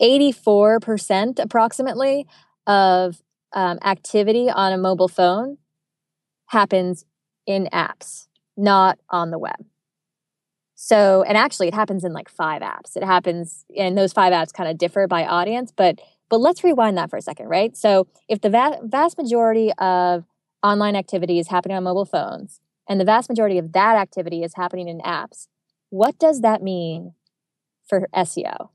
84% approximately of um, activity on a mobile phone happens in apps, not on the web. So, and actually, it happens in like five apps. It happens, and those five apps kind of differ by audience. But but let's rewind that for a second, right? So, if the va- vast majority of online activity is happening on mobile phones, and the vast majority of that activity is happening in apps, what does that mean for SEO?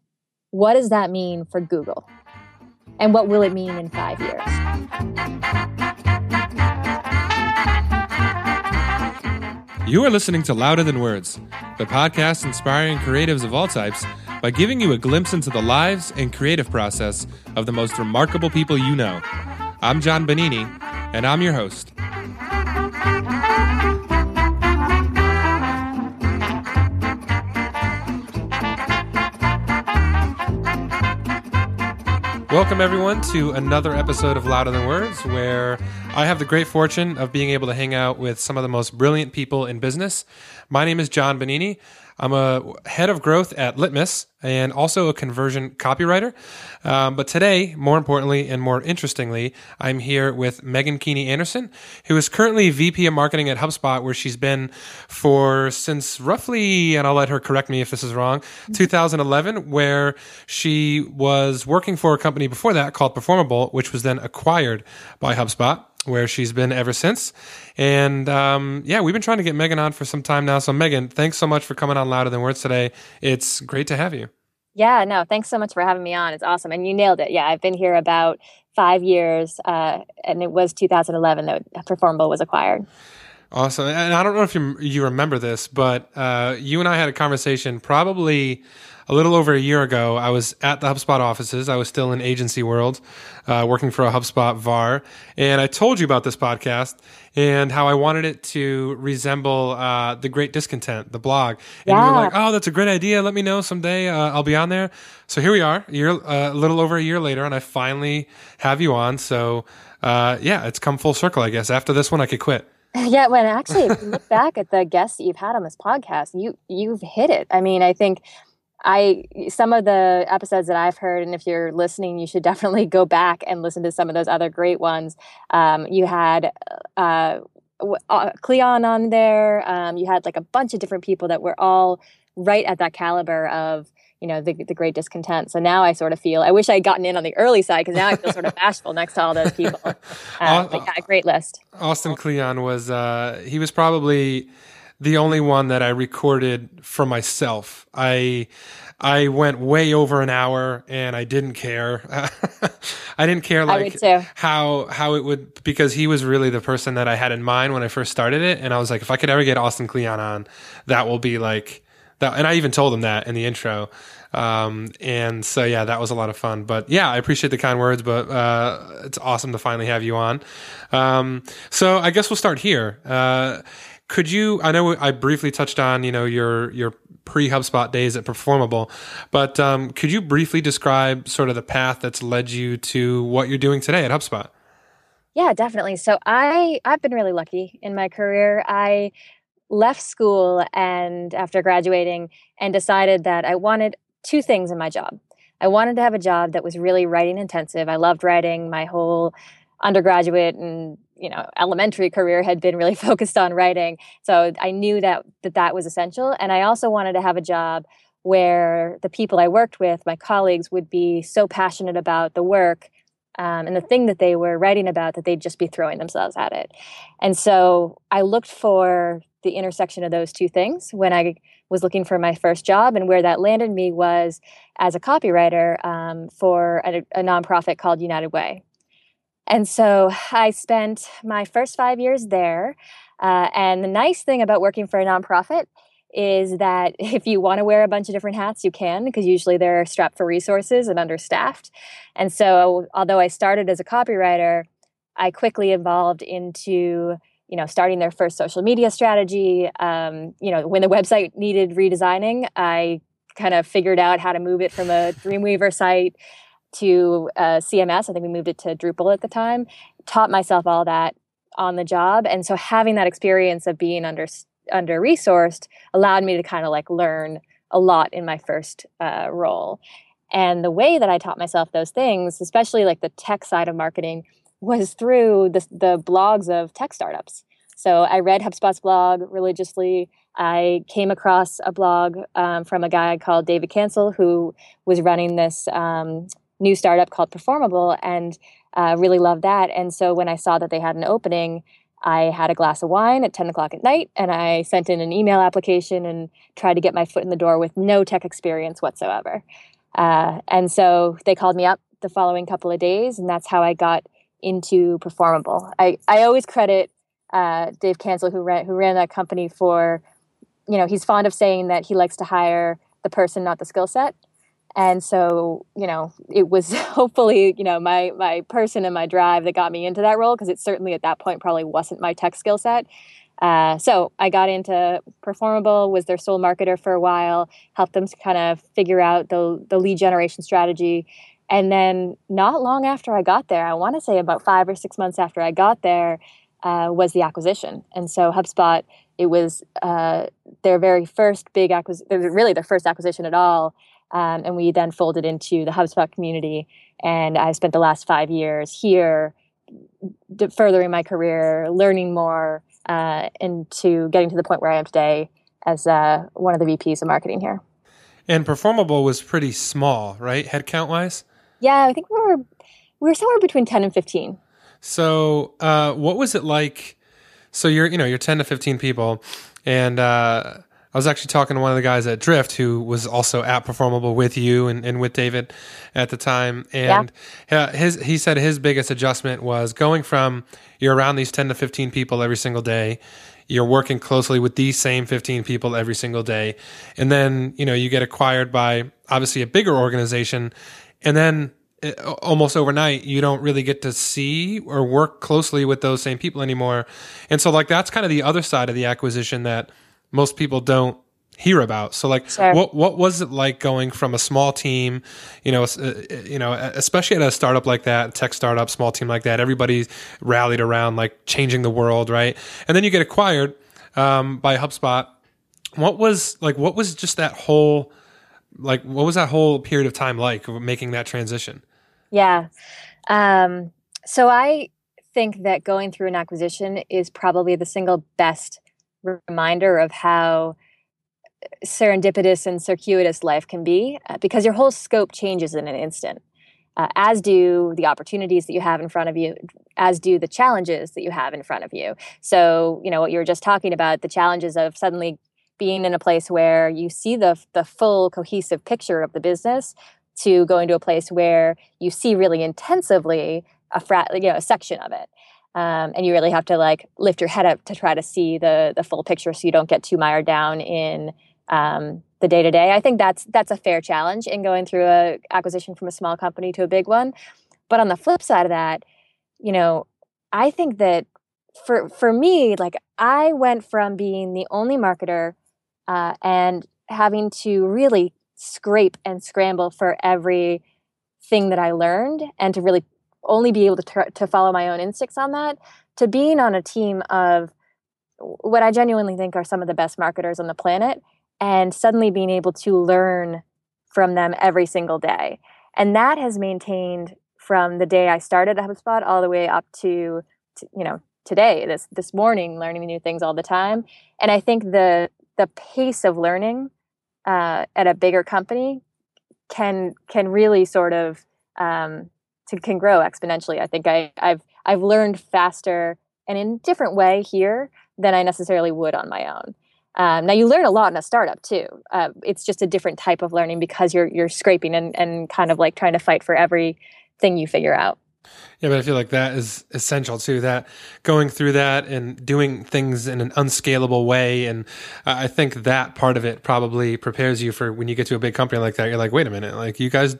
What does that mean for Google? And what will it mean in five years? You are listening to Louder Than Words, the podcast inspiring creatives of all types by giving you a glimpse into the lives and creative process of the most remarkable people you know. I'm John Bonini, and I'm your host. Welcome, everyone, to another episode of Louder Than Words, where I have the great fortune of being able to hang out with some of the most brilliant people in business. My name is John Bonini. I'm a head of growth at Litmus and also a conversion copywriter. Um, but today, more importantly and more interestingly, I'm here with Meghan Keaney Anderson, who is currently VP of marketing at HubSpot, where she's been for since roughly, and I'll let her correct me if this is wrong, 2011, where she was working for a company before that called Performable, which was then acquired by HubSpot where she's been ever since. And um, yeah, we've been trying to get Meghan on for some time now. So, Meghan, thanks so much for coming on Louder Than Words today. It's great to have you. Yeah, no, thanks so much for having me on. It's awesome. And you nailed it. Yeah, I've been here about five years, uh, and it was 2011 that Performable was acquired. Awesome. And I don't know if you, you remember this, but uh, you and I had a conversation probably a little over a year ago, I was at the HubSpot offices. I was still in agency world, uh, working for a HubSpot VAR. And I told you about this podcast and how I wanted it to resemble uh, The Great Discontent, the blog. And yeah. you were like, oh, that's a great idea. Let me know someday. Uh, I'll be on there. So here we are, a, year, uh, a little over a year later, and I finally have you on. So uh, yeah, it's come full circle, I guess. After this one, I could quit. Yeah, when actually, if you look back at the guests that you've had on this podcast, you you've hit it. I mean, I think I some of the episodes that I've heard, and if you're listening, you should definitely go back and listen to some of those other great ones. Um, you had uh, uh, Kleon on there. Um, you had like a bunch of different people that were all right at that caliber of you know the, the great discontent. So now I sort of feel I wish I had gotten in on the early side because now I feel sort of bashful next to all those people. Uh, but yeah, great list. Austin Kleon was uh, he was probably the only one that I recorded for myself. I I went way over an hour and I didn't care. I didn't care like how how it would because he was really the person that I had in mind when I first started it and I was like if I could ever get Austin Kleon on that will be like that and I even told him that in the intro. Um, and so yeah, that was a lot of fun. But yeah, I appreciate the kind words, but uh, it's awesome to finally have you on. Um, so I guess we'll start here. Uh, could you? I know I briefly touched on you know your your pre HubSpot days at Performable, but um, could you briefly describe sort of the path that's led you to what you're doing today at HubSpot? Yeah, definitely. So I I've been really lucky in my career. I left school and after graduating and decided that I wanted two things in my job. I wanted to have a job that was really writing intensive. I loved writing. My whole undergraduate and you know elementary career had been really focused on writing. So i knew that that that was essential. And i also wanted to have a job where the people i worked with my colleagues would be so passionate about the work um, and the thing that they were writing about that they'd just be throwing themselves at it. And so i looked for the intersection of those two things when i was looking for my first job. And where that landed me was as a copywriter um, for a, a nonprofit called united way and so I spent my first five years there. Uh, and the nice thing about working for a nonprofit is that if you want to wear a bunch of different hats, you can, because usually they're strapped for resources and understaffed. And so, although I started as a copywriter, I quickly evolved into you know starting their first social media strategy um, you know when the website needed redesigning i kind of figured out how to move it from a dreamweaver site to uh, CMS. I think we moved it to Drupal at the time. Taught myself all that on the job, and so having that experience of being under under resourced allowed me to kind of like learn a lot in my first uh, role. And the way that I taught myself those things, especially like the tech side of marketing, was through the, the blogs of tech startups. So I read HubSpot's blog religiously. I came across a blog um, from a guy called David Cancel who was running this um, new startup called Performable and uh, really loved that. And so when I saw that they had an opening, I had a glass of wine at 10 o'clock at night and I sent in an email application and tried to get my foot in the door with no tech experience whatsoever. Uh, and so they called me up the following couple of days, and that's how I got into Performable. I, I always credit uh, Dave Cancel, who ran, who ran that company, for, you know, he's fond of saying that he likes to hire the person, not the skill set and so you know it was hopefully you know my my person and my drive that got me into that role because it certainly at that point probably wasn't my tech skill set. Uh, so i got into performable was their sole marketer for a while helped them to kind of figure out the, the lead generation strategy. And then not long after i got there i want to say about five or six months after i got there uh, was the acquisition. And so hubspot it was uh, their very first big acquisition really their first acquisition at all um, and we then folded into the HubSpot community. And I spent the last five years here, d- furthering my career, learning more, uh, and to getting to the point where I am today as uh, one of the VPs of marketing here. And Performable was pretty small, right, headcount wise? Yeah, I think we were we were somewhere between ten and fifteen. So, uh, what was it like? So you're you know you're ten to fifteen people, and uh, I was actually talking to one of the guys at Drift who was also at Performable with you and, and with David at the time. And yeah. his he said his biggest adjustment was going from you're around these 10 to 15 people every single day. You're working closely with these same 15 people every single day. And then, you know, you get acquired by obviously a bigger organization. And then eh, almost overnight you don't really get to see or work closely with those same people anymore and so like that's kind of the other side of the acquisition that most people don't hear about. So like sure. what what was it like going from a small team, you know, uh, you know, especially at a startup like that, tech startup, small team like that, everybody rallied around like changing the world, right? And then you get acquired um, by HubSpot. What was like what was just that whole like what was that whole period of time like making that transition? Yeah. Um so I think that going through an acquisition is probably the single best reminder of how serendipitous and circuitous life can be uh, because your whole scope changes in an instant. Uh, as do the opportunities that you have in front of you, as do the challenges that you have in front of you. So, you know, what you were just talking about, the challenges of suddenly being in a place where you see the, the full cohesive picture of the business to going to a place where you see really intensively a frat, you know, a section of it. Um, and you really have to like lift your head up to try to see the the full picture so you don't get too mired down in um, the day to day. I think that's that's a fair challenge in going through a acquisition from a small company to a big one. But on the flip side of that, you know, I think that for for me, like I went from being the only marketer uh, and having to really scrape and scramble for every thing that I learned and to really only be able to to follow my own instincts on that to being on a team of what I genuinely think are some of the best marketers on the planet and suddenly being able to learn from them every single day. And that has maintained from the day I started HubSpot all the way up to, to you know today this this morning learning new things all the time and i think the the pace of learning uh, at a bigger company can can really sort of um, to, can grow exponentially. I think I, I've I've learned faster and in a different way here than I necessarily would on my own. Um, now you learn a lot in a startup too. Uh, it's just a different type of learning because you're you're scraping and, and kind of like trying to fight for every thing you figure out. Yeah, but I feel like that is essential too. That going through that and doing things in an unscalable way, and I think that part of it probably prepares you for when you get to a big company like that. You're like, wait a minute, like you guys,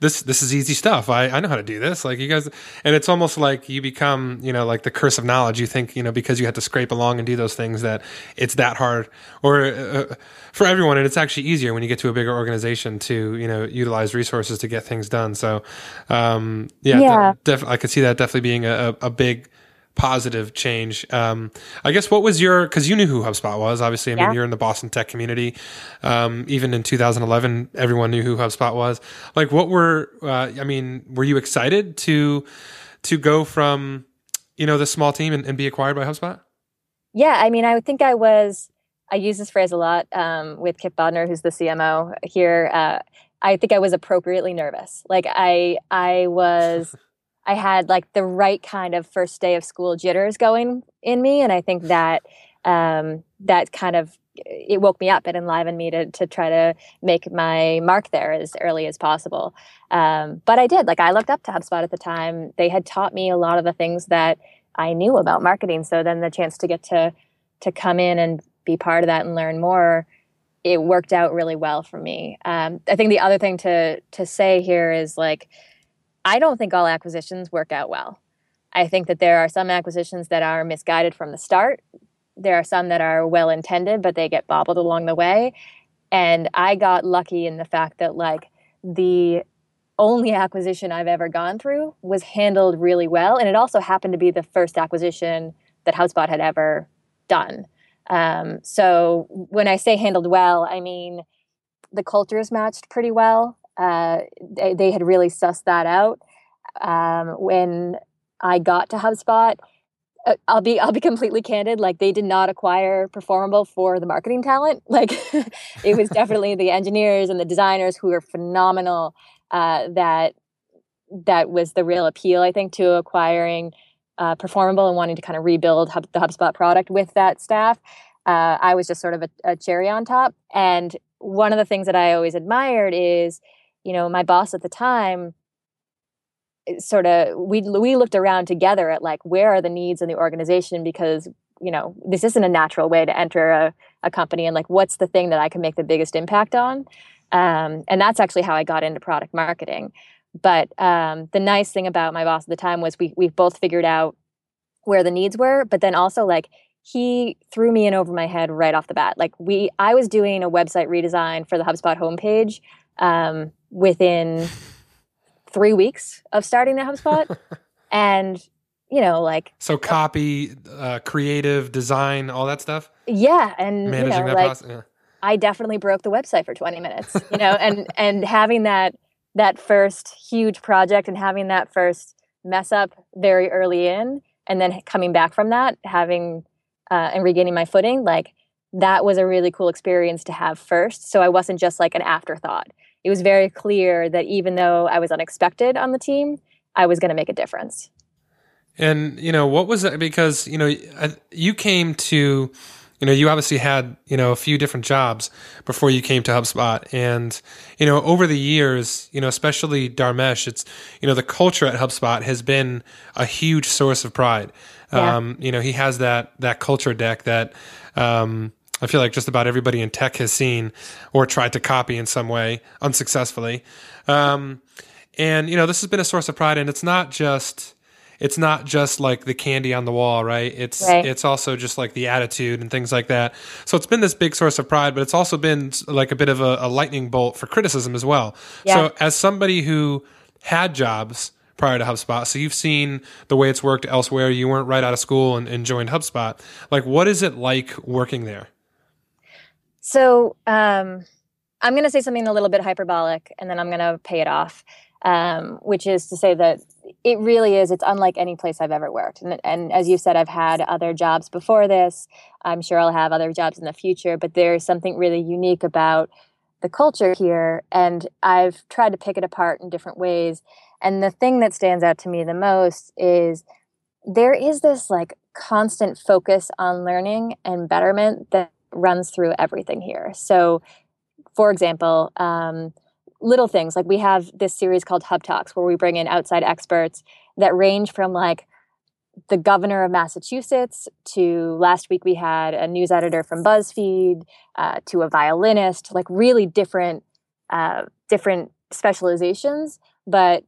this this is easy stuff. I I know how to do this. Like you guys, and it's almost like you become, you know, like the curse of knowledge. You think, you know, because you had to scrape along and do those things that it's that hard, or uh, for everyone, and it's actually easier when you get to a bigger organization to you know utilize resources to get things done. So, um, yeah, yeah. De- def- I could see that definitely being a, a big positive change. Um, I guess what was your because you knew who HubSpot was. Obviously, I mean Yeah. you're in the Boston tech community. Um, even in 2011, everyone knew who HubSpot was. Like, what were uh, I mean, were you excited to to go from you know the small team and, and be acquired by HubSpot? Yeah, I mean, I think I was. I use this phrase a lot um, with Kipp Bodnar, who's the CMO here. Uh, I think I was appropriately nervous. Like I, I was, I had like the right kind of first day of school jitters going in me, and I think that um, that kind of it woke me up. It enlivened me to to try to make my mark there as early as possible. Um, but I did. Like I looked up to HubSpot at the time. They had taught me a lot of the things that I knew about marketing. So then the chance to get to to come in and be part of that and learn more, it worked out really well for me. Um, I think the other thing to to say here is like, I don't think all acquisitions work out well. I think that there are some acquisitions that are misguided from the start. There are some that are well intended, but they get bobbled along the way. And I got lucky in the fact that like the only acquisition I've ever gone through was handled really well. And it also happened to be the first acquisition that HubSpot had ever done. Um, so when I say handled well, I mean the cultures matched pretty well. Uh, they, they, had really sussed that out. Um, when I got to HubSpot, uh, I'll be I'll be completely candid. Like they did not acquire Performable for the marketing talent. Like it was definitely the engineers and the designers who were phenomenal. Uh, that that was the real appeal, I think, to acquiring uh, Performable and wanting to kind of rebuild Hub, the HubSpot product with that staff. Uh, I was just sort of a, a cherry on top. And one of the things that I always admired is, you know, my boss at the time sort of we we looked around together at like where are the needs in the organization because you know this isn't a natural way to enter a, a company and like what's the thing that i can make the biggest impact on? Um, and that's actually how i got into product marketing. But um, the nice thing about my boss at the time was we we both figured out where the needs were but then also like he threw me in over my head right off the bat. Like we i was doing a website redesign for the hubspot homepage um, within three weeks of starting the HubSpot. and, you know, like. So copy, uh, creative, design, all that stuff? Yeah. And, managing you know, that like, process. Yeah. I definitely broke the website for 20 minutes, you know, and, and having that, that first huge project and having that first mess up very early in and then coming back from that, having, uh, and regaining my footing, like that was a really cool experience to have first. So I wasn't just like an afterthought it was very clear that even though I was unexpected on the team, I was going to make a difference. And you know what was that? Because you know you came to, you know, you obviously had you know a few different jobs before you came to HubSpot, and you know over the years, you know, especially Dharmesh, it's you know the culture at HubSpot has been a huge source of pride. Yeah. Um, you know, he has that that culture deck that. Um, I feel like just about everybody in tech has seen or tried to copy in some way unsuccessfully. Um, and you know, this has been a source of pride, and it's not just it's not just like the candy on the wall, right? It's right. it's also just like the attitude and things like that. So it's been this big source of pride, but it's also been like a bit of a, a lightning bolt for criticism as well. Yeah. So as somebody who had jobs prior to HubSpot. So you've seen the way it's worked elsewhere. You weren't right out of school and, and joined HubSpot. Like, what is it like working there? So um, I'm going to say something a little bit hyperbolic, and then I'm going to pay it off. Um, which is to say that it really is. It's unlike any place I've ever worked. And, and as you said, I've had other jobs before this. I'm sure I'll have other jobs in the future. But there's something really unique about the culture here, and I've tried to pick it apart in different ways. And the thing that stands out to me the most is there is this like constant focus on learning and betterment that runs through everything here. So, for example, um, little things like we have this series called Hub Talks where we bring in outside experts that range from like the governor of Massachusetts to last week we had a news editor from BuzzFeed uh, to a violinist, like really different, uh, different specializations, but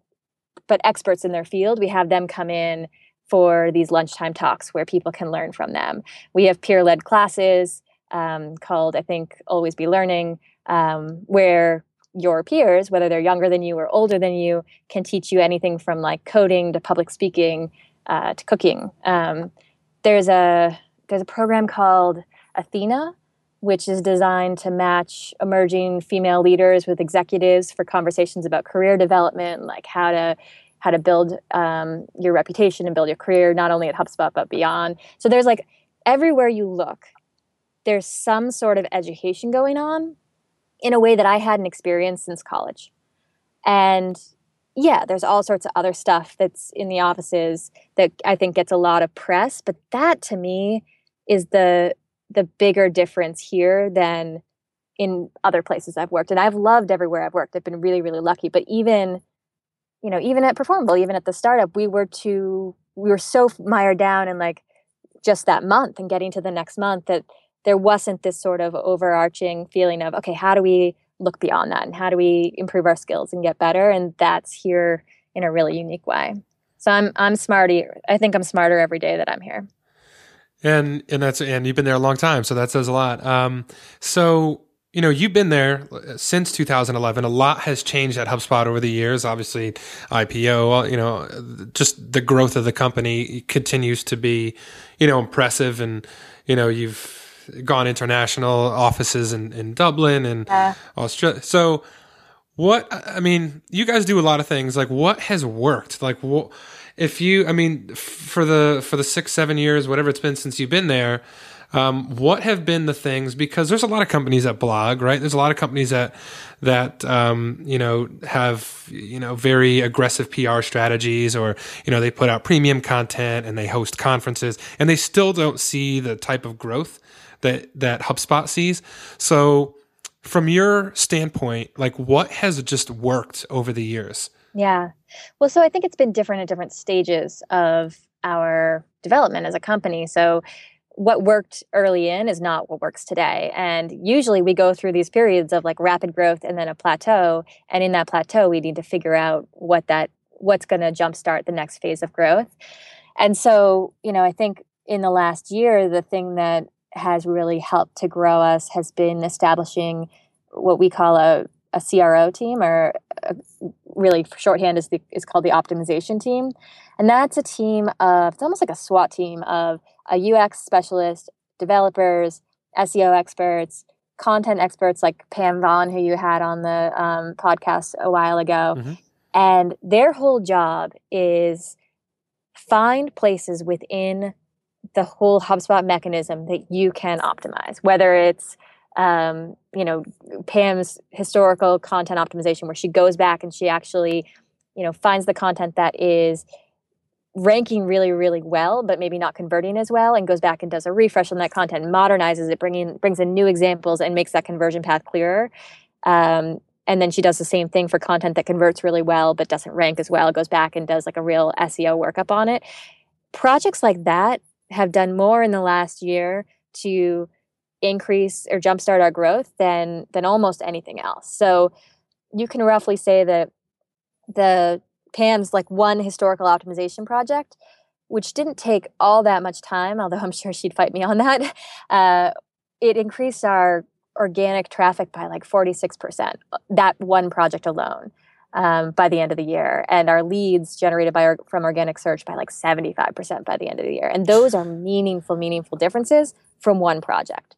but experts in their field. We have them come in for these lunchtime talks where people can learn from them. We have peer led classes um, called, I think, Always Be Learning, um, where your peers, whether they're younger than you or older than you, can teach you anything from like coding to public speaking uh, to cooking. Um, there's a there's a program called Athena, which is designed to match emerging female leaders with executives for conversations about career development, like how to how to build um, your reputation and build your career, not only at HubSpot but beyond. So there's like everywhere you look, there's some sort of education going on in a way that I hadn't experienced since college. And yeah, there's all sorts of other stuff that's in the offices that I think gets a lot of press, but that to me is the the bigger difference here than in other places I've worked. And I've loved everywhere I've worked. I've been really, really lucky. But even, you know, even at Performable, even at the startup, we were too, we were so mired down in like just that month and getting to the next month that there wasn't this sort of overarching feeling of, okay, how do we look beyond that and how do we improve our skills and get better? And that's here in a really unique way. So I'm I'm smarty. I think I'm smarter every day that I'm here and and that's and you've been there a long time, so that says a lot. Um, so you know you've been there since 2011. A lot has changed at HubSpot over the years. Obviously, IPO. You know, just the growth of the company continues to be, you know, impressive, and you know you've gone international offices in, in Dublin and yeah. Australia. So, what I mean, you guys do a lot of things. Like, what has worked? Like, what if you, I mean, for the for the six seven years, whatever it's been since you've been there, um, what have been the things? Because there's a lot of companies that blog, right? There's a lot of companies that that um, you know have you know very aggressive PR strategies, or you know they put out premium content and they host conferences, and they still don't see the type of growth that that HubSpot sees. So, from your standpoint, like what has just worked over the years? Yeah. Well, so I think it's been different at different stages of our development as a company. So what worked early in is not what works today. And usually we go through these periods of like rapid growth and then a plateau. And in that plateau, we need to figure out what that what's going to jumpstart the next phase of growth. And so, you know, I think in the last year, the thing that has really helped to grow us has been establishing what we call a a CRO team, or a, uh, really shorthand is the, is called the optimization team, and that's a team of it's almost like a SWAT team of a UX specialist, developers, SEO experts, content experts like Pam Vaughn, who you had on the um, podcast a while ago, mm-hmm. and their whole job is find places within the whole HubSpot mechanism that you can optimize, whether it's um, you know, Pam's historical content optimization, where she goes back and she actually, you know, finds the content that is ranking really, really well, but maybe not converting as well, and goes back and does a refresh on that content, modernizes it, bringing brings in new examples, and makes that conversion path clearer. Um, and then she does the same thing for content that converts really well but doesn't rank as well. Goes back and does like a real SEO workup on it. Projects like that have done more in the last year to increase or jumpstart our growth than than almost anything else. So you can roughly say that the PAM's like one historical optimization project, which didn't take all that much time, although I'm sure she'd fight me on that. Uh, it increased our organic traffic by like 46%, that one project alone. Um, by the end of the year, and our leads generated by our, from organic search by like 75% by the end of the year. And those are meaningful, meaningful differences from one project.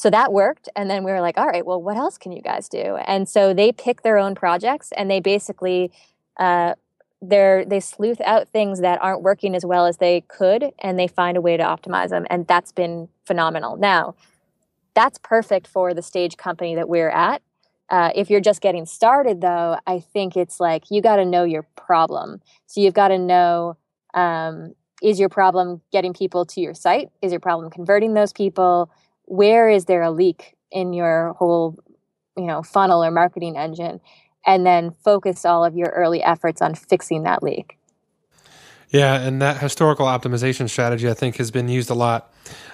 So that worked. And then we were like all right well what else can you guys do? And so they pick their own projects and they basically uh, they're they sleuth out things that aren't working as well as they could and they find a way to optimize them. And that's been phenomenal. Now that's perfect for the stage company that we're at uh, if you're just getting started though i think it's like you got to know your problem. So you've got to know um, is your problem getting people to your site? Is your problem converting those people? Where is there a leak in your whole you know funnel or marketing engine? And then focus all of your early efforts on fixing that leak yeah and that historical optimization strategy i think has been used a lot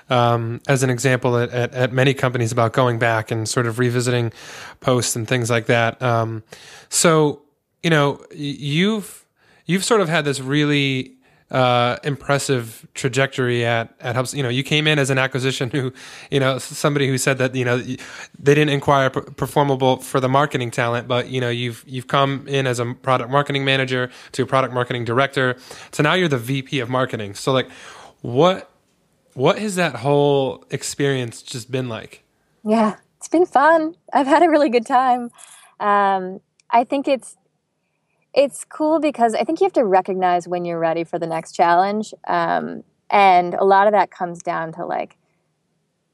um, as an example at, at, at, many companies about going back and sort of revisiting posts and things like that. Um, so you know you've you've sort of had this really uh, impressive trajectory at at HubSpot. You know, you came in as an acquisition who, you know, somebody who said that you know they didn't inquire performable for the marketing talent, but you know you've you've come in as a product marketing manager to a product marketing director, so now you're the VP of marketing. So like, what what has that whole experience just been like? Yeah, it's been fun. I've had a really good time. Um, I think it's it's cool because I think you have to recognize when you're ready for the next challenge. Um, and a lot of that comes down to like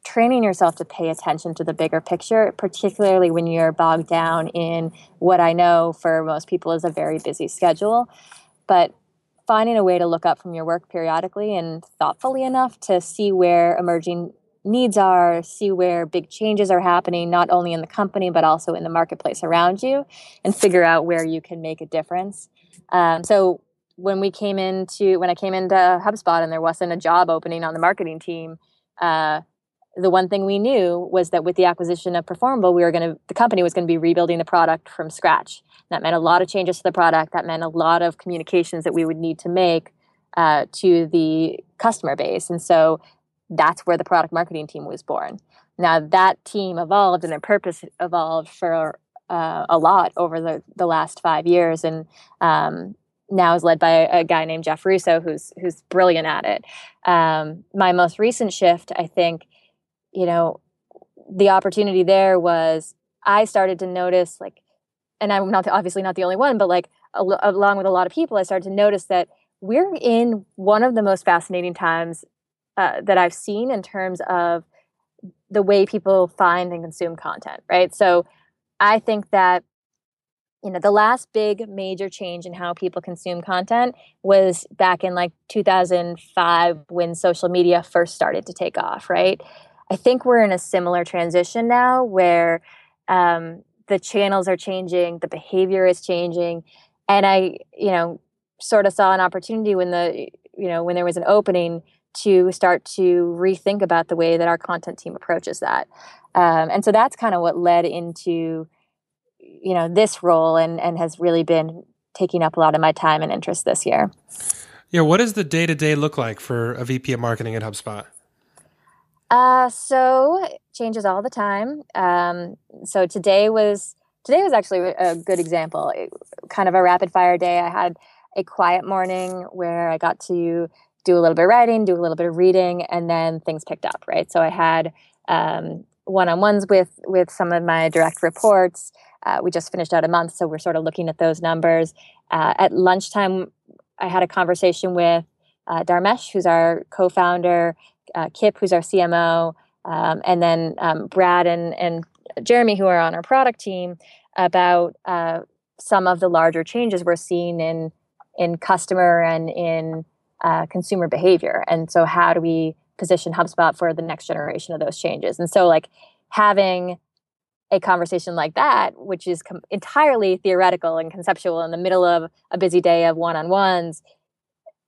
training yourself to pay attention to the bigger picture, particularly when you're bogged down in what I know for most people is a very busy schedule. But finding a way to look up from your work periodically and thoughtfully enough to see where emerging needs are, see where big changes are happening, not only in the company, but also in the marketplace around you, and figure out where you can make a difference. Um, so when we came into, when I came into HubSpot and there wasn't a job opening on the marketing team, uh, the one thing we knew was that with the acquisition of Performable, we were going to, the company was going to be rebuilding the product from scratch. That meant a lot of changes to the product. That meant a lot of communications that we would need to make uh, to the customer base. And so that's where the product marketing team was born. Now that team evolved and their purpose evolved for uh, a lot over the, the last five years, and um, now is led by a, a, guy named Jeff Russo, who's who's brilliant at it. Um, my most recent shift, I think, you know, the opportunity there was I started to notice like, and I'm not obviously not the only one, but like al- along with a lot of people, I started to notice that we're in one of the most fascinating times uh, that I've seen in terms of the way people find and consume content, right? So I think that you know the last big major change in how people consume content was back in like 2005 when social media first started to take off, right? I think we're in a similar transition now where um, the channels are changing, the behavior is changing, and I, you know, sort of saw an opportunity when the, you know, when there was an opening to start to rethink about the way that our content team approaches that. Um, and so that's kind of what led into, you know, this role and, and has really been taking up a lot of my time and interest this year. Yeah. What does the day to day look like for a VP of marketing at HubSpot? Uh, so changes all the time. Um, so today was, today was actually a good example, kind of a rapid fire day. I had a quiet morning where I got to do a little bit of writing, do a little bit of reading, and then things picked up, right? So I had um, one-on-ones with with some of my direct reports. Uh, we just finished out a month, so we're sort of looking at those numbers. Uh, at lunchtime, I had a conversation with uh, Dharmesh, who's our co-founder, uh, Kipp, who's our CMO, um, and then um, Brad and and Jeremy, who are on our product team, about uh, some of the larger changes we're seeing in in customer and in uh, consumer behavior. And so, how do we position HubSpot for the next generation of those changes? And so, like having a conversation like that, which is com- entirely theoretical and conceptual in the middle of a busy day of one on ones,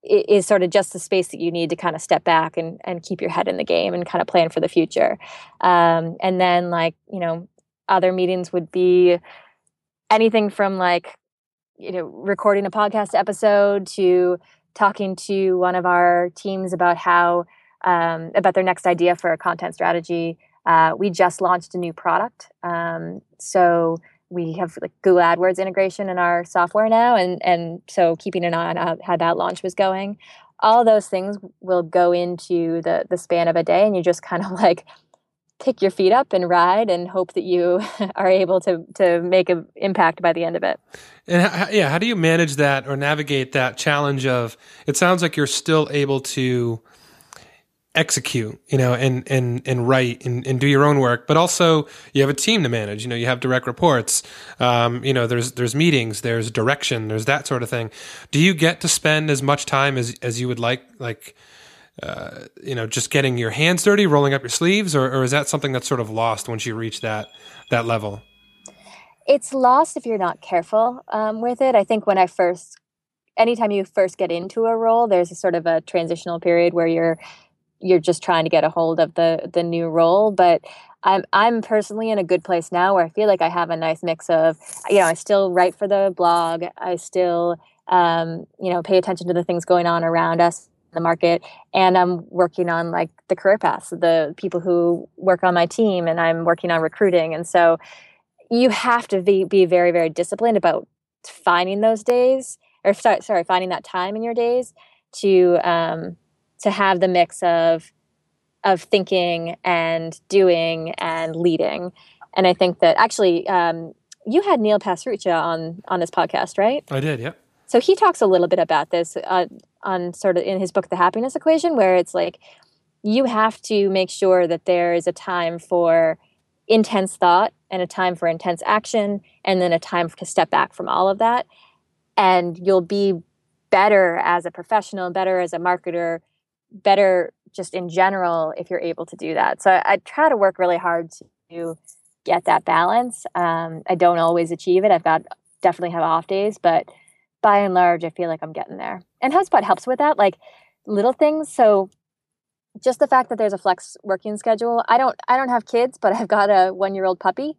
is sort of just the space that you need to kind of step back and, and keep your head in the game and kind of plan for the future. Um, and then, like, you know, other meetings would be anything from like, you know, recording a podcast episode to talking to one of our teams about how um, about their next idea for a content strategy. Uh, we just launched a new product, um, so we have like Google AdWords integration in our software now, and and so keeping an eye on how that launch was going. All those things will go into the the span of a day, and you just kind of like pick your feet up and ride and hope that you are able to to make an impact by the end of it. And how, yeah, how do you manage that or navigate that challenge of it sounds like you're still able to execute, you know, and and and write and, and do your own work, but also you have a team to manage. You know, you have direct reports. Um, you know, there's there's meetings, there's direction, there's that sort of thing. Do you get to spend as much time as as you would like, like uh, you know, just getting your hands dirty, rolling up your sleeves, or, or is that something that's sort of lost once you reach that that level? It's lost if you're not careful um, with it. I think when I first, anytime you first get into a role, there's a sort of a transitional period where you're you're just trying to get a hold of the the new role. But I'm I'm personally in a good place now where I feel like I have a nice mix of you know I still write for the blog I still um, you know pay attention to the things going on around us the market and I'm working on like the career paths the people who work on my team and I'm working on recruiting and so you have to be, be very very disciplined about finding those days or sorry, sorry finding that time in your days to um, to have the mix of of thinking and doing and leading. And I think that actually, um, you had Neil Pasricha on on this podcast, right? I did. Yep. So he talks a little bit about this uh, on sort of in his book, The Happiness Equation, where it's like you have to make sure that there is a time for intense thought and a time for intense action, and then a time to step back from all of that, and you'll be better as a professional, better as a marketer, better just in general if you're able to do that. So I, I try to work really hard to get that balance. Um, I don't always achieve it. I've got definitely have off days, but by and large, I feel like I'm getting there. And HubSpot helps with that, like little things. So just the fact that there's a flex working schedule. I don't I don't have kids, but I've got a one year old puppy,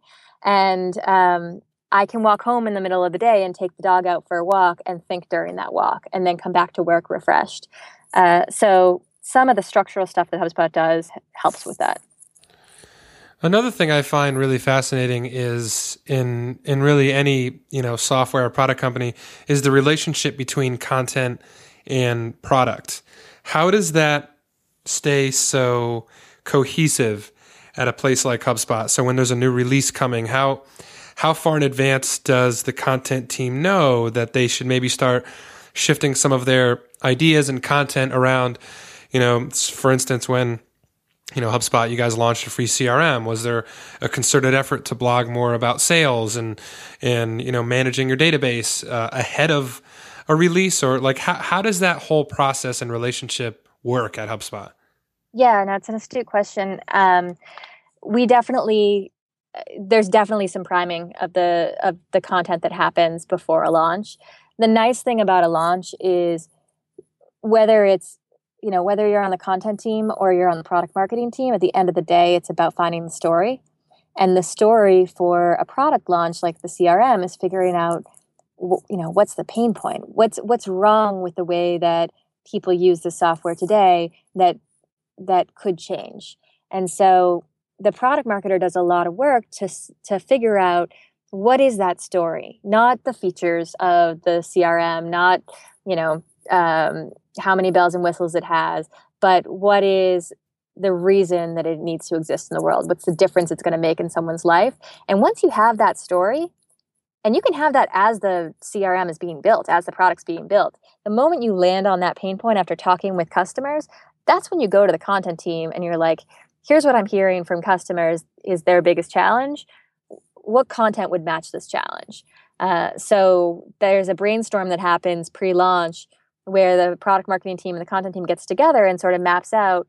and um, I can walk home in the middle of the day and take the dog out for a walk and think during that walk, and then come back to work refreshed. Uh, so some of the structural stuff that HubSpot does helps with that. Another thing I find really fascinating is in in really any you know software or product company is the relationship between content and product. How does that stay so cohesive at a place like HubSpot? So when there's a new release coming, how how far in advance does the content team know that they should maybe start shifting some of their ideas and content around you know, for instance, when you know HubSpot, you guys launched a free CRM. Was there a concerted effort to blog more about sales and and you know managing your database uh, ahead of a release, or like how how does that whole process and relationship work at HubSpot? Yeah, no, it's an astute question. Um, we definitely there's definitely some priming of the of the content that happens before a launch. The nice thing about a launch is whether it's you know, whether you're on the content team or you're on the product marketing team, at the end of the day, it's about finding the story. And the story for a product launch like the CRM is figuring out, you know, what's the pain point? What's what's wrong with the way that people use the software today that that could change? And so the product marketer does a lot of work to to figure out what is that story, not the features of the CRM, not you know um, how many bells and whistles it has, but what is the reason that it needs to exist in the world? What's the difference it's going to make in someone's life? And once you have that story, and you can have that as the CRM is being built, as the product's being built. The moment you land on that pain point after talking with customers, that's when you go to the content team and you're like, here's what I'm hearing from customers is their biggest challenge. What content would match this challenge? Uh, so there's a brainstorm that happens pre launch where the product marketing team and the content team gets together and sort of maps out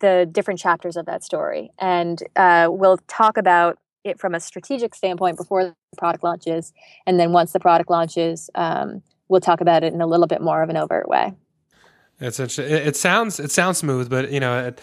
the different chapters of that story. And uh, we'll talk about it from a strategic standpoint before the product launches. And then once the product launches, um, we'll talk about it in a little bit more of an overt way. It's it, it sounds it sounds smooth, but you know, at,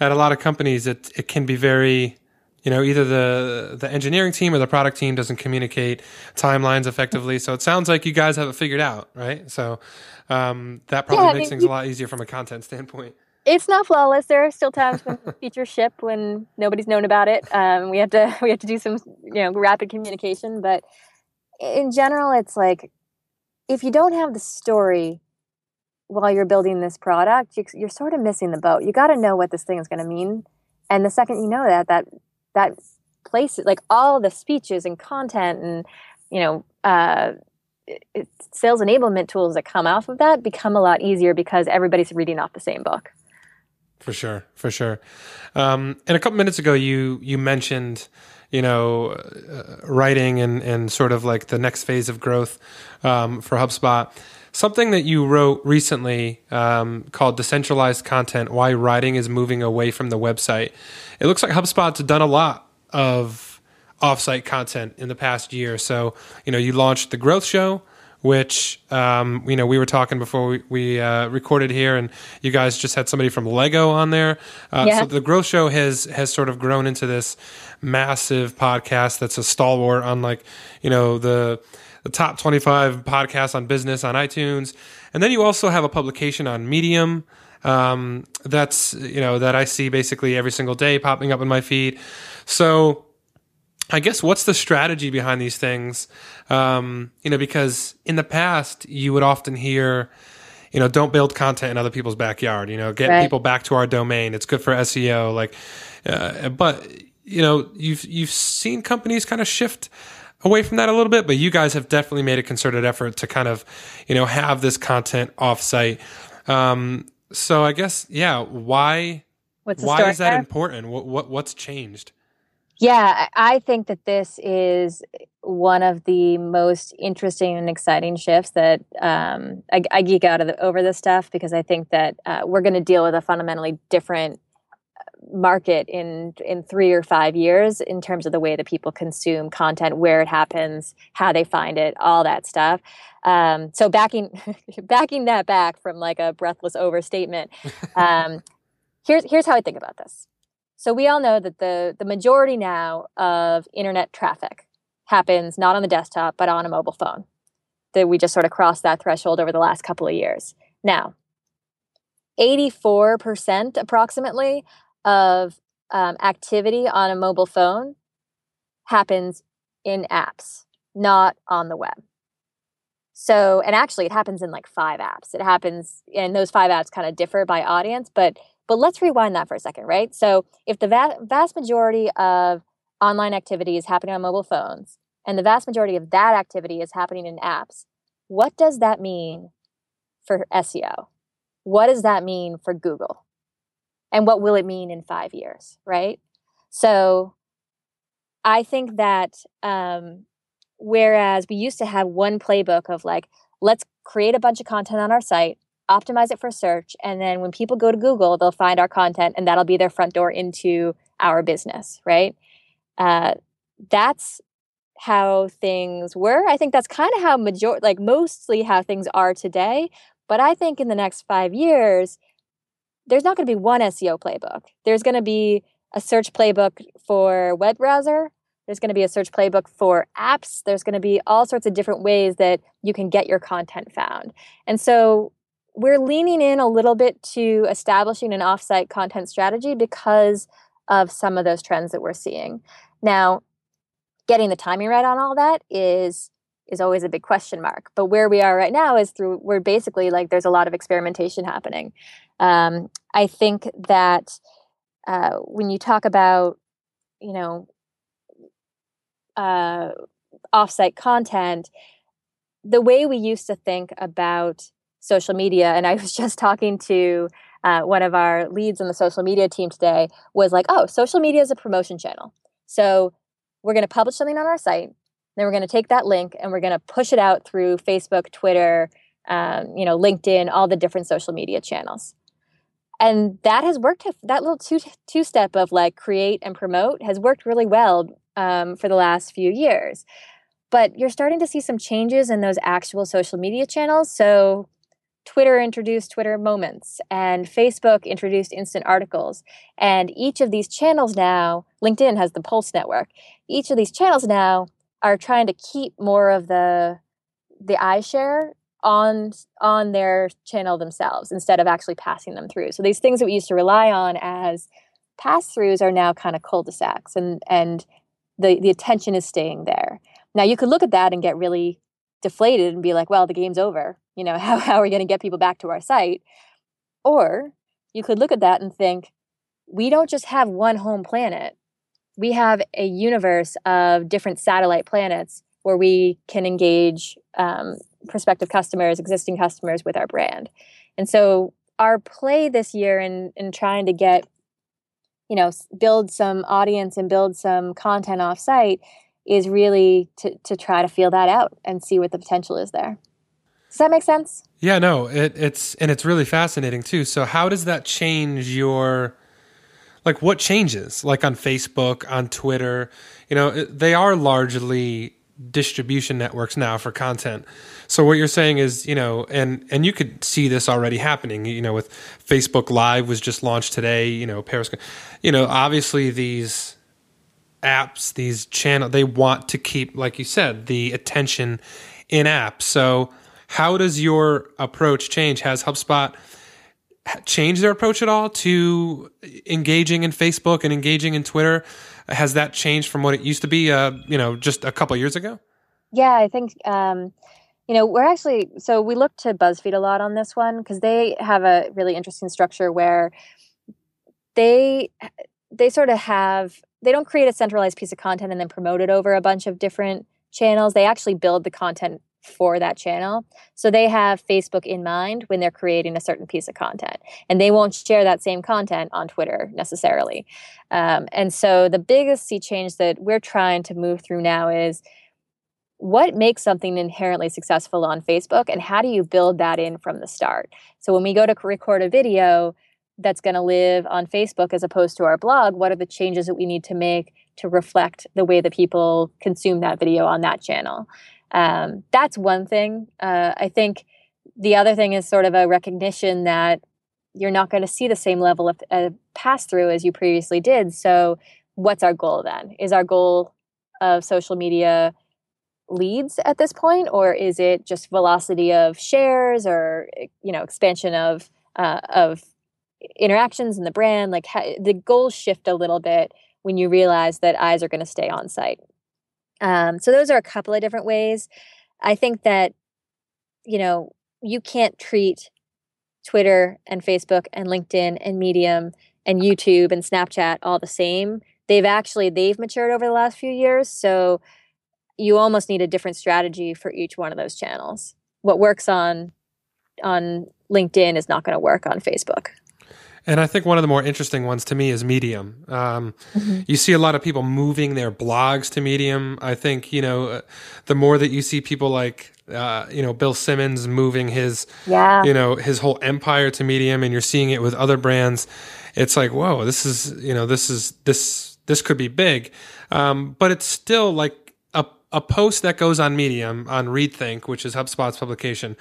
at a lot of companies, it it can be very you know either the the engineering team or the product team doesn't communicate timelines effectively. So it sounds like you guys have it figured out right? So um, that probably yeah, makes I mean, things a lot easier from a content standpoint. It's not flawless. There are still times when features ship when nobody's known about it. Um, we have to we have to do some you know rapid communication. But in general it's like if you don't have the story while you're building this product you're sort of missing the boat. You got to know what this thing is going to mean. And the second you know that that that place like all the speeches and content and you know uh, it, sales enablement tools that come off of that become a lot easier because everybody's reading off the same book. For sure for sure. Um, and a couple minutes ago you you mentioned you know uh, writing and and sort of like the next phase of growth um, for hubspot something that you wrote recently um, called decentralized content why writing is moving away from the website it looks like hubspot's done a lot of offsite content in the past year so you know you launched the growth show which um, you know we were talking before we, we uh, recorded here, and you guys just had somebody from Lego on there. Uh, yeah. So the Growth Show has has sort of grown into this massive podcast that's a stalwart on like you know the the top twenty five podcasts on business on iTunes, and then you also have a publication on Medium. Um, that's you know that I see basically every single day popping up in my feed. So I guess what's the strategy behind these things? Um, you know, because in the past you would often hear, you know, don't build content in other people's backyard. You know, get right. people back to our domain. It's good for SEO. Like, uh, but you know, you've you've seen companies kind of shift away from that a little bit, but you guys have definitely made a concerted effort to kind of, you know, have this content offsite. Um, so I guess, yeah, why? why is that there? important? What what what's changed? Yeah, I think that this is one of the most interesting and exciting shifts that um, I, I, geek out the, over this stuff because I think that uh, we're going to deal with a fundamentally different market in in three or five years in terms of the way that people consume content, where it happens, how they find it, all that stuff. Um, so backing backing that back from like a breathless overstatement, um, here's here's how I think about this. So we all know that the the majority now of internet traffic happens not on the desktop but on a mobile phone. That we just sort of crossed that threshold over the last couple of years. Now, 84% approximately of um, activity on a mobile phone happens in apps, not on the web. So, and actually, it happens in like five apps. It happens, and those five apps kind of differ by audience, but but let's rewind that for a second, right? So, if the va- vast majority of online activity is happening on mobile phones, and the vast majority of that activity is happening in apps, what does that mean for SEO? What does that mean for Google? And what will it mean in five years, right? So, I think that um, whereas we used to have one playbook of like, let's create a bunch of content on our site, optimize it for search. And then when people go to Google, they'll find our content and that'll be their front door into our business, right? Uh, that's how things were. I think that's kind of how major like mostly how things are today. But I think in the next five years, there's not going to be one SEO playbook. There's going to be a search playbook for web browser. There's going to be a search playbook for apps. There's going to be all sorts of different ways that you can get your content found. And so we're leaning in a little bit to establishing an offsite content strategy because of some of those trends that we're seeing. Now, getting the timing right on all that is is always a big question mark. But where we are right now is through we're basically like there's a lot of experimentation happening. Um, I think that uh, when you talk about you know uh, offsite content, the way we used to think about social media. And I was just talking to uh, one of our leads on the social media team today was like, oh, social media is a promotion channel. So we're going to publish something on our site. Then we're going to take that link and we're going to push it out through Facebook, Twitter, um, you know, LinkedIn, all the different social media channels. And that has worked. That little two two step of like create and promote has worked really well um, for the last few years. But you're starting to see some changes in those actual social media channels. So Twitter introduced Twitter Moments and Facebook introduced instant articles. And each of these channels now, LinkedIn has the Pulse network. Each of these channels now are trying to keep more of the the iShare on on their channel themselves instead of actually passing them through. So these things that we used to rely on as pass throughs are now kind of cul-de-sacs and and the the attention is staying there. Now you could look at that and get really deflated and be like, well, the game's over you know how, how are we going to get people back to our site or you could look at that and think we don't just have one home planet we have a universe of different satellite planets where we can engage um, prospective customers existing customers with our brand and so our play this year in in trying to get you know build some audience and build some content off site is really to, to try to feel that out and see what the potential is there does that make sense? Yeah, no, it, it's and it's really fascinating too. So, how does that change your like what changes like on Facebook, on Twitter? You know, they are largely distribution networks now for content. So what you're saying is, you know, and and you could see this already happening. You know, with Facebook Live was just launched today. You know, Periscope. You know, obviously these apps, these channel, they want to keep, like you said, the attention in apps. So how does your approach change? Has HubSpot changed their approach at all to engaging in Facebook and engaging in Twitter? Has that changed from what it used to be, uh, you know, just a couple years ago? Yeah, I think, um, you know, we're actually, so we look to BuzzFeed a lot on this one because they have a really interesting structure where they, they sort of have, they don't create a centralized piece of content and then promote it over a bunch of different channels. They actually build the content for that channel. So they have Facebook in mind when they're creating a certain piece of content, and they won't share that same content on Twitter necessarily. Um, and so the biggest sea change that we're trying to move through now is what makes something inherently successful on Facebook, and how do you build that in from the start? So when we go to record a video that's going to live on Facebook as opposed to our blog, what are the changes that we need to make to reflect the way that people consume that video on that channel? Um, that's one thing. Uh, I think the other thing is sort of a recognition that you're not going to see the same level of uh, pass through as you previously did. So, what's our goal then? Is our goal of social media leads at this point, or is it just velocity of shares, or you know, expansion of uh, of interactions in the brand? Like the goals shift a little bit when you realize that eyes are going to stay on site. Um, so those are a couple of different ways. I think that, you know, you can't treat Twitter and Facebook and LinkedIn and Medium and YouTube and Snapchat all the same. They've actually they've matured over the last few years, so you almost need a different strategy for each one of those channels. What works on on LinkedIn is not going to work on Facebook. And I think one of the more interesting ones to me is Medium. Um, mm-hmm. You see a lot of people moving their blogs to Medium. I think you know uh, the more that you see people like uh, you know Bill Simmons moving his yeah. you know his whole empire to Medium, and you're seeing it with other brands. It's like whoa, this is you know this is this this could be big, um, but it's still like a a post that goes on Medium on ReadThink, which is HubSpot's publication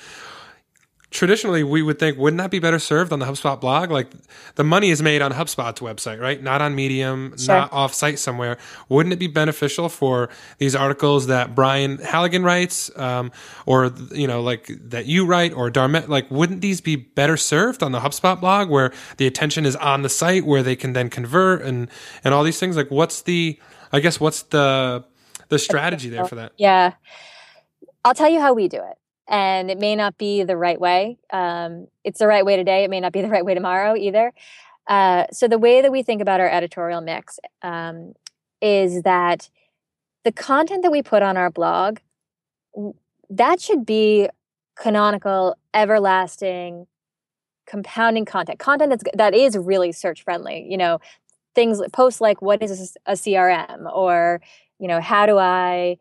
traditionally we would think wouldn't that be better served on the HubSpot blog? Like the money is made on HubSpot's website, right? Not on Medium, sure. not off site somewhere. Wouldn't it be beneficial for these articles that Brian Halligan writes, um, or you know, like that you write, or Dharmesh? Like, wouldn't these be better served on the HubSpot blog, where the attention is on the site, where they can then convert and and all these things? Like, what's the, I guess, what's the the strategy there for that? Yeah. I'll tell you how we do it and it may not be the right way. Um, it's the right way today. It may not be the right way tomorrow either. Uh, so the way that we think about our editorial mix um, is that the content that we put on our blog that should be canonical, everlasting, compounding content. Content that's that is really search friendly. You know, things posts like what is a CRM or you know how do I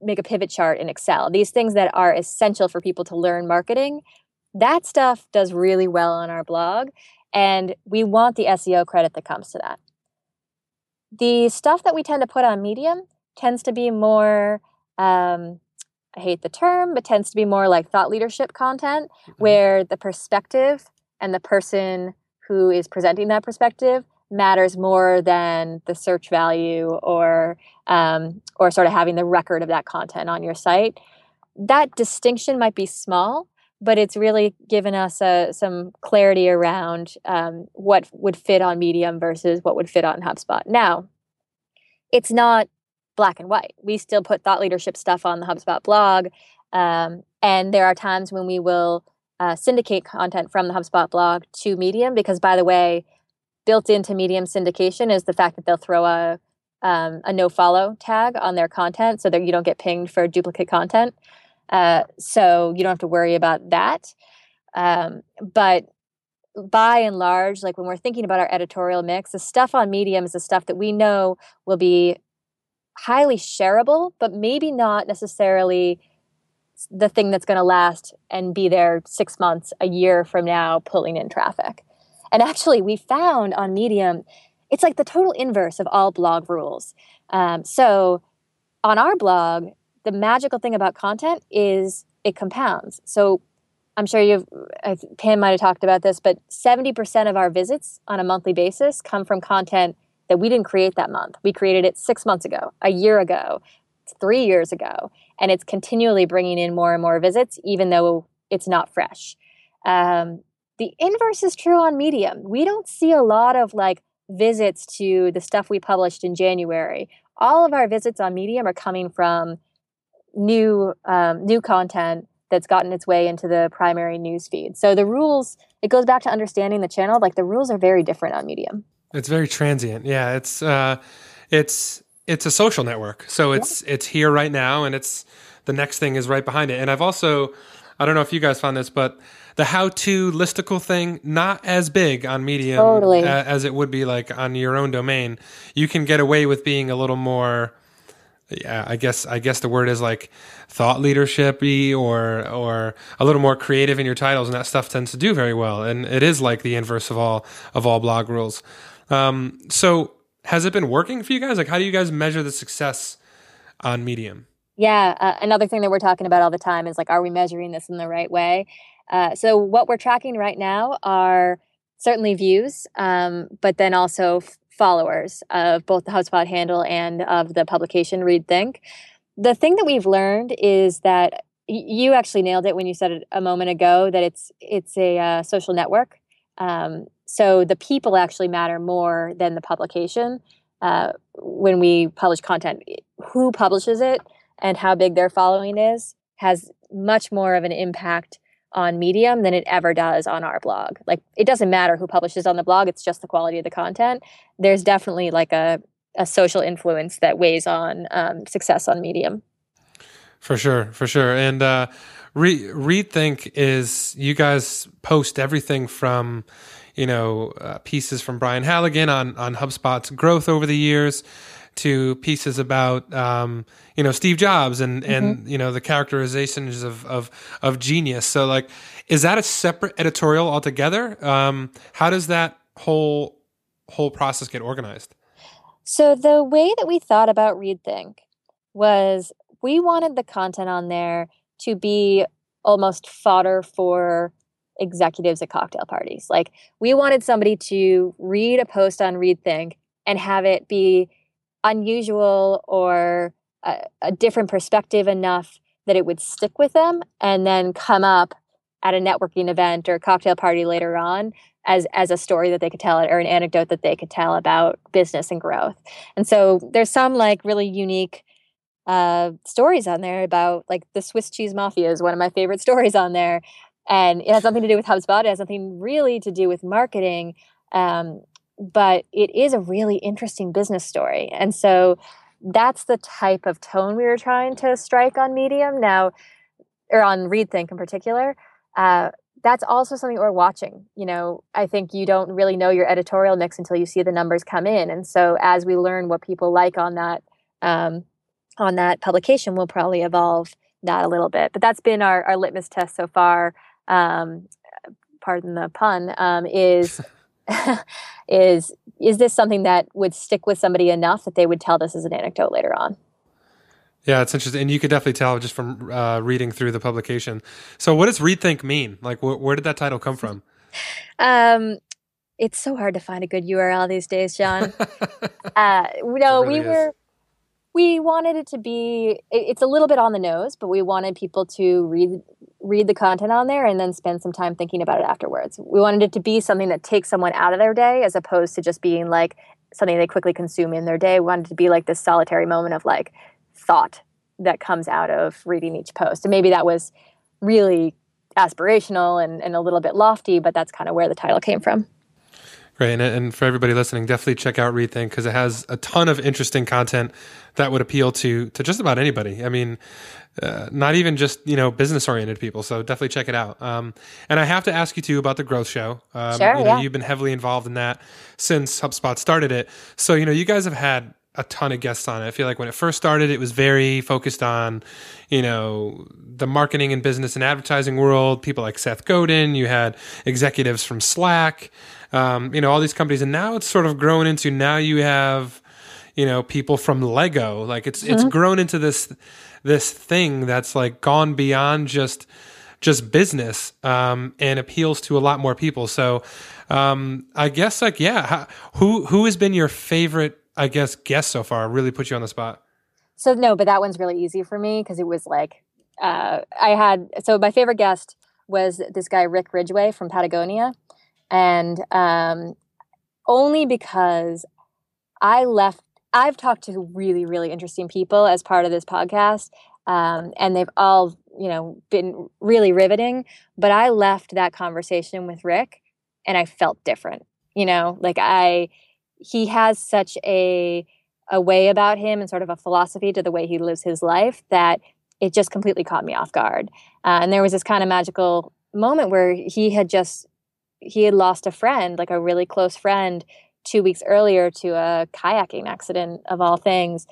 make a pivot chart in Excel, these things that are essential for people to learn marketing, that stuff does really well on our blog. And we want the SEO credit that comes to that. The stuff that we tend to put on Medium tends to be more, um, I hate the term, but tends to be more like thought leadership content mm-hmm. where the perspective and the person who is presenting that perspective matters more than the search value or um, or sort of having the record of that content on your site. That distinction might be small, but it's really given us a, some clarity around um, what would fit on Medium versus what would fit on HubSpot. Now, it's not black and white. We still put thought leadership stuff on the HubSpot blog, um, and there are times when we will uh, syndicate content from the HubSpot blog to Medium because, by the way, built into Medium syndication is the fact that they'll throw a um, a no follow tag on their content so that you don't get pinged for duplicate content. Uh, so you don't have to worry about that. Um, but by and large, like when we're thinking about our editorial mix, the stuff on Medium is the stuff that we know will be highly shareable, but maybe not necessarily the thing that's going to last and be there six months, a year from now, pulling in traffic. And actually, we found on Medium, it's like the total inverse of all blog rules. Um, so on our blog, the magical thing about content is it compounds. So I'm sure you've, Pam might have talked about this, but 70% of our visits on a monthly basis come from content that we didn't create that month. We created it six months ago, a year ago, three years ago, and it's continually bringing in more and more visits, even though it's not fresh. Um, the inverse is true on Medium. We don't see a lot of like visits to the stuff we published in January. All of our visits on Medium are coming from new um, new content that's gotten its way into the primary news feed. So the rules, it goes back to understanding the channel. Like the rules are very different on Medium. It's very transient. Yeah, it's uh, it's it's a social network. So it's yeah. it's here right now, and it's the next thing is right behind it. And I've also, I don't know if you guys found this, but the how-to listicle thing not as big on Medium totally. a, as it would be like on your own domain. You can get away with being a little more. Yeah, I guess I guess the word is like thought leadershipy or or a little more creative in your titles, and that stuff tends to do very well. And it is like the inverse of all of all blog rules. Um, so has it been working for you guys? Like, how do you guys measure the success on Medium? Yeah, uh, another thing that we're talking about all the time is like, are we measuring this in the right way? Uh, so what we're tracking right now are certainly views, um, but then also f- followers of both the HubSpot handle and of the publication Read Think. The thing that we've learned is that you actually nailed it when you said it a moment ago that it's it's a uh, social network. Um, so the people actually matter more than the publication uh, when we publish content. Who publishes it and how big their following is has much more of an impact on Medium than it ever does on our blog. Like it doesn't matter who publishes on the blog, it's just the quality of the content. There's definitely like a, a social influence that weighs on um, success on Medium. For sure, for sure. And uh, Re- Rethink is you guys post everything from you know uh, pieces from Brian Halligan on on HubSpot's growth over the years to pieces about um, you know Steve Jobs and mm-hmm. and you know the characterizations of, of of genius. So like, is that a separate editorial altogether? Um, how does that whole whole process get organized? So the way that we thought about ReadThink was we wanted the content on there to be almost fodder for executives at cocktail parties. Like we wanted somebody to read a post on ReadThink and have it be unusual or a, a, different perspective enough that it would stick with them and then come up at a networking event or a cocktail party later on as as a story that they could tell it or an anecdote that they could tell about business and growth. And so there's some like really unique uh, stories on there about like the Swiss cheese mafia is one of my favorite stories on there. And it has nothing to do with HubSpot. It has nothing really to do with marketing. Um, but it is a really interesting business story. And so that's the type of tone we were trying to strike on Medium now, or on ReadThink in particular. Uh, that's also something we're watching. You know, I think you don't really know your editorial mix until you see the numbers come in. And so as we learn what people like on that um, on that publication, we'll probably evolve that a little bit. But that's been our, our litmus test so far. Um, pardon the pun. Um, is is is this something that would stick with somebody enough that they would tell this as an anecdote later on? Yeah, it's interesting, and you could definitely tell just from uh, reading through the publication. So, what does rethink mean? Like, wh- where did that title come from? um, it's so hard to find a good URL these days, John. uh, no, really we were we wanted it to be. It's a little bit on the nose, but we wanted people to read read the content on there and then spend some time thinking about it afterwards. We wanted it to be something that takes someone out of their day as opposed to just being like something they quickly consume in their day. We wanted to be like this solitary moment of like thought that comes out of reading each post. And maybe that was really aspirational and, and a little bit lofty, but that's kind of where the title came from. Great. And, and for everybody listening, definitely check out Rethink because it has a ton of interesting content that would appeal to to just about anybody. I mean, uh, not even just you know business oriented people. So definitely check it out. Um, and I have to ask you too about the Growth Show. Um, sure, you know, yeah. You've been heavily involved in that since HubSpot started it. So you know you guys have had a ton of guests on it. I feel like when it first started, it was very focused on, you know, the marketing and business and advertising world. People like Seth Godin. You had executives from Slack. Um, you know, all these companies, and now it's sort of grown into now you have you know people from Lego. Like it's mm-hmm. it's grown into this this thing that's like gone beyond just just business um, and appeals to a lot more people. So um, I guess like yeah, who who has been your favorite? I guess guest so far. Really put you on the spot. So no, but that one's really easy for me because it was like uh, I had. So my favorite guest was this guy Rick Ridgeway from Patagonia, and um, only because I left. I've talked to really, really interesting people as part of this podcast, um, and they've all, you know, been really riveting. But I left that conversation with Rick, and I felt different. You know, like I, he has such a a way about him and sort of a philosophy to the way he lives his life that it just completely caught me off guard. Uh, and there was this kind of magical moment where he had just he had lost a friend, like a really close friend, two weeks earlier to a kayaking accident of all things,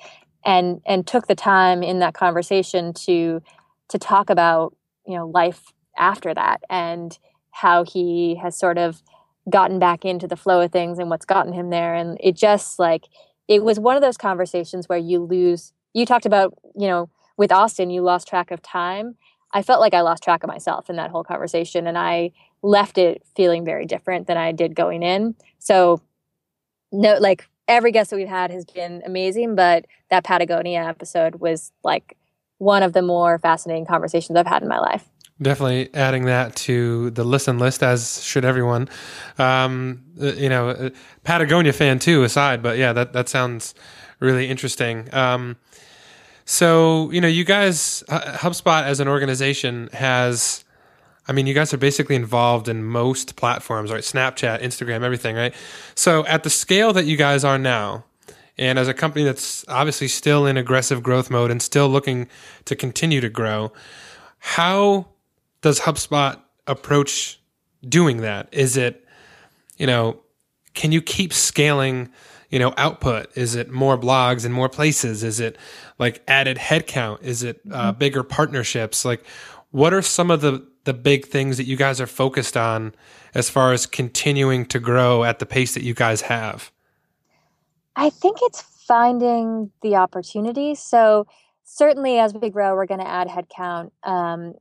and and took the time in that conversation to to talk about you know life after that and how he has sort of gotten back into the flow of things and what's gotten him there. And it just like it was one of those conversations where you lose you talked about you know with austin you lost track of time. I felt like i lost track of myself in that whole conversation and i left it feeling very different than I did going in. So no like every guest that we've had has been amazing, but that Patagonia episode was like one of the more fascinating conversations I've had in my life. Definitely adding that to the listen list, as should everyone. Um, uh, you know, uh, Patagonia fan too, aside, but yeah, that that sounds really interesting. Um, so you know, you guys, HubSpot as an organization has I mean, you guys are basically involved in most platforms, right? Snapchat, Instagram, everything, right? So at the scale that you guys are now, and as a company that's obviously still in aggressive growth mode and still looking to continue to grow, how does HubSpot approach doing that? Is it, you know, can you keep scaling, you know, output? Is it more blogs and more places? Is it like added headcount? Is it uh, mm-hmm. bigger partnerships? Like, what are some of the the big things that you guys are focused on as far as continuing to grow at the pace that you guys have? I think it's finding the opportunity. So certainly as we grow, we're going to add headcount. Um,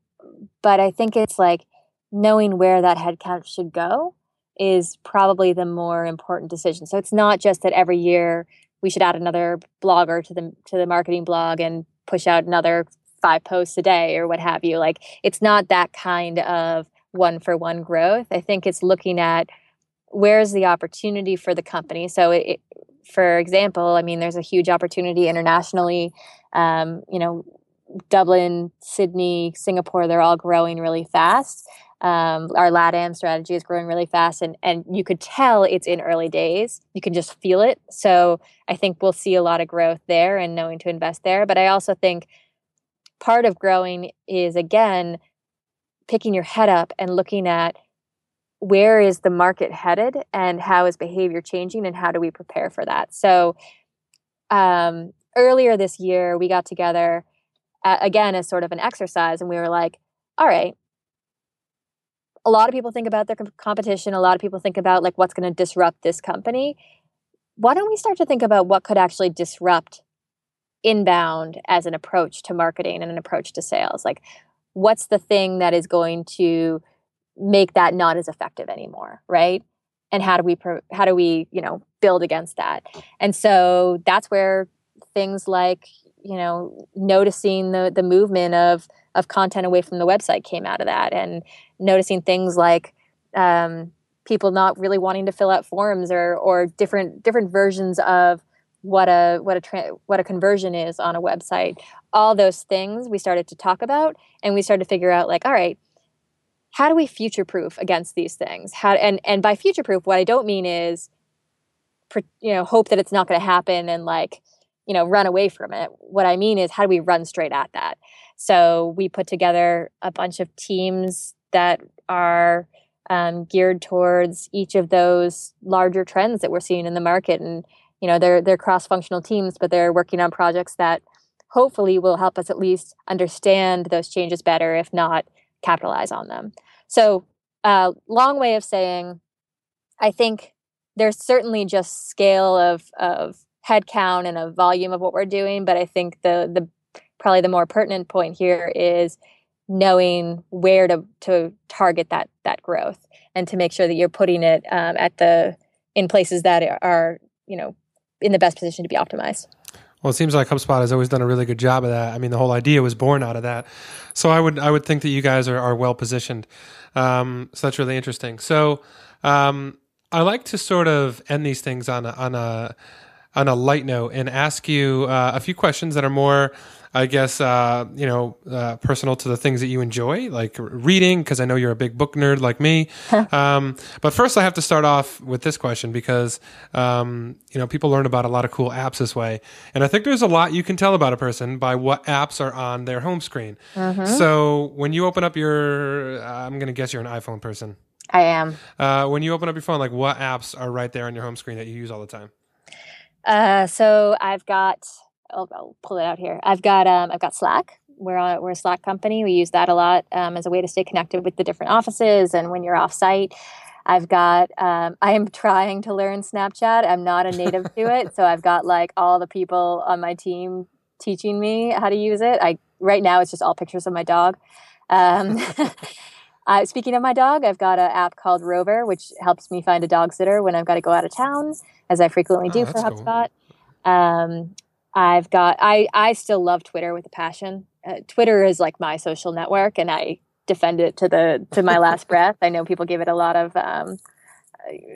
but I think it's like knowing where that headcount should go is probably the more important decision. So it's not just that every year we should add another blogger to the to the marketing blog and push out another five posts a day or what have you. Like it's not that kind of one for one growth. I think it's looking at where's the opportunity for the company. So it, for example, I mean, there's a huge opportunity internationally. Um, you know, Dublin, Sydney, Singapore, they're all growing really fast. Um, our LATAM strategy is growing really fast, and, and you could tell it's in early days. You can just feel it. So I think we'll see a lot of growth there and knowing to invest there. But I also think part of growing is again picking your head up and looking at where is the market headed and how is behavior changing and how do we prepare for that. So um, earlier this year we got together uh, again as sort of an exercise and we were like all right. A lot of people think about their competition. A lot of people think about like what's going to disrupt this company. Why don't we start to think about what could actually disrupt inbound as an approach to marketing and an approach to sales? Like what's the thing that is going to make that not as effective anymore right? And how do we pro- how do we you know build against that? And so that's where things like you know noticing the the movement of of content away from the website came out of that and noticing things like um, people not really wanting to fill out forms or or different different versions of what a what a tra- what a conversion is on a website. All those things we started to talk about and we started to figure out like all right how do we future proof against these things? How and and by future proof what i don't mean is you know hope that it's not going to happen and like you know run away from it. What i mean is how do we run straight at that? So we put together a bunch of teams that are um, geared towards each of those larger trends that we're seeing in the market and you know they're they're cross-functional teams but they're working on projects that hopefully will help us at least understand those changes better if not capitalize on them. So uh, long way of saying i think there's certainly just scale of of head count and a volume of what we're doing, but I think the the probably the more pertinent point here is knowing where to to target that that growth and to make sure that you're putting it um, at the in places that are you know in the best position to be optimized. Well, it seems like HubSpot has always done a really good job of that. I mean, the whole idea was born out of that. So I would I would think that you guys are, are well positioned. Um, so that's really interesting. So um, I like to sort of end these things on a, on a on a light note and ask you uh, a few questions that are more I guess, uh, you know, uh, personal to the things that you enjoy, like reading, because I know you're a big book nerd like me. um, but first, I have to start off with this question because, um, you know, people learn about a lot of cool apps this way. And I think there's a lot you can tell about a person by what apps are on their home screen. Mm-hmm. So when you open up your, uh, I'm going to guess you're an iPhone person. I am. Uh, when you open up your phone, like what apps are right there on your home screen that you use all the time? Uh, so I've got I'll, I'll pull it out here. I've got um, I've got Slack. We're a, we're a Slack company. We use that a lot um, as a way to stay connected with the different offices and when you're off site. I've got um, I am trying to learn Snapchat. I'm not a native to it, so I've got like all the people on my team teaching me how to use it. I right now it's just all pictures of my dog. Um, uh, speaking of my dog, I've got an app called Rover, which helps me find a dog sitter when I've got to go out of town, as I frequently do oh, for HubSpot. Cool. Um, I've got I I still love Twitter with a passion. Uh, Twitter is like my social network, and I defend it to the to my last breath. I know people give it a lot of um,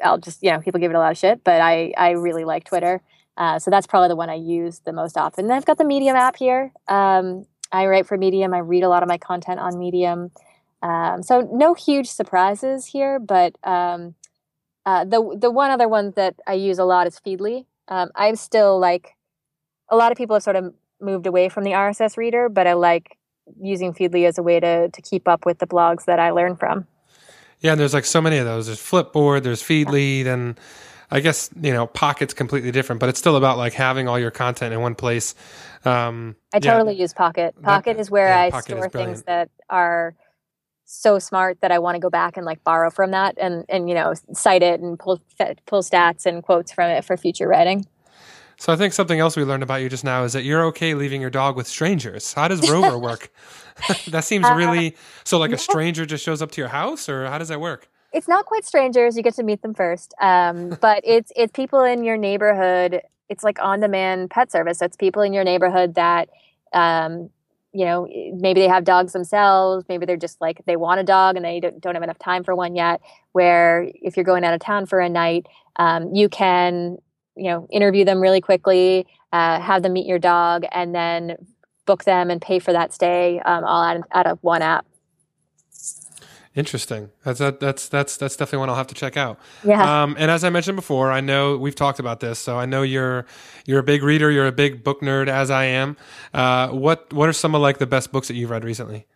I'll just you know people give it a lot of shit, but I I really like Twitter. Uh, so that's probably the one I use the most often. I've got the Medium app here. Um, I write for Medium. I read a lot of my content on Medium. Um, so no huge surprises here, but um, uh, the the one other one that I use a lot is Feedly. Um, I'm still like a lot of people have sort of moved away from the RSS reader, but I like using Feedly as a way to to keep up with the blogs that I learn from. Yeah, and there's like so many of those. There's Flipboard, there's Feedly, then I guess you know Pocket's completely different, but it's still about like having all your content in one place. Um, I totally yeah. use Pocket. Pocket that, is where yeah, I Pocket store things that are so smart that I want to go back and like borrow from that and and you know cite it and pull pull stats and quotes from it for future writing. So I think something else we learned about you just now is that you're okay leaving your dog with strangers. How does Rover work? that seems uh, really so. Like a stranger just shows up to your house, or how does that work? It's not quite strangers. You get to meet them first, um, but it's it's people in your neighborhood. It's like on demand pet service. So it's people in your neighborhood that um, you know maybe they have dogs themselves maybe they're just like they want a dog and they don't have enough time for one yet where if you're going out of town for a night um, you can you know interview them really quickly uh, have them meet your dog and then book them and pay for that stay um, all out, out of one app Interesting. That's that, that's that's that's definitely one I'll have to check out. Yeah. Um, and as I mentioned before, I know we've talked about this, so I know you're you're a big reader, you're a big book nerd, as I am. Uh, what what are some of like the best books that you've read recently?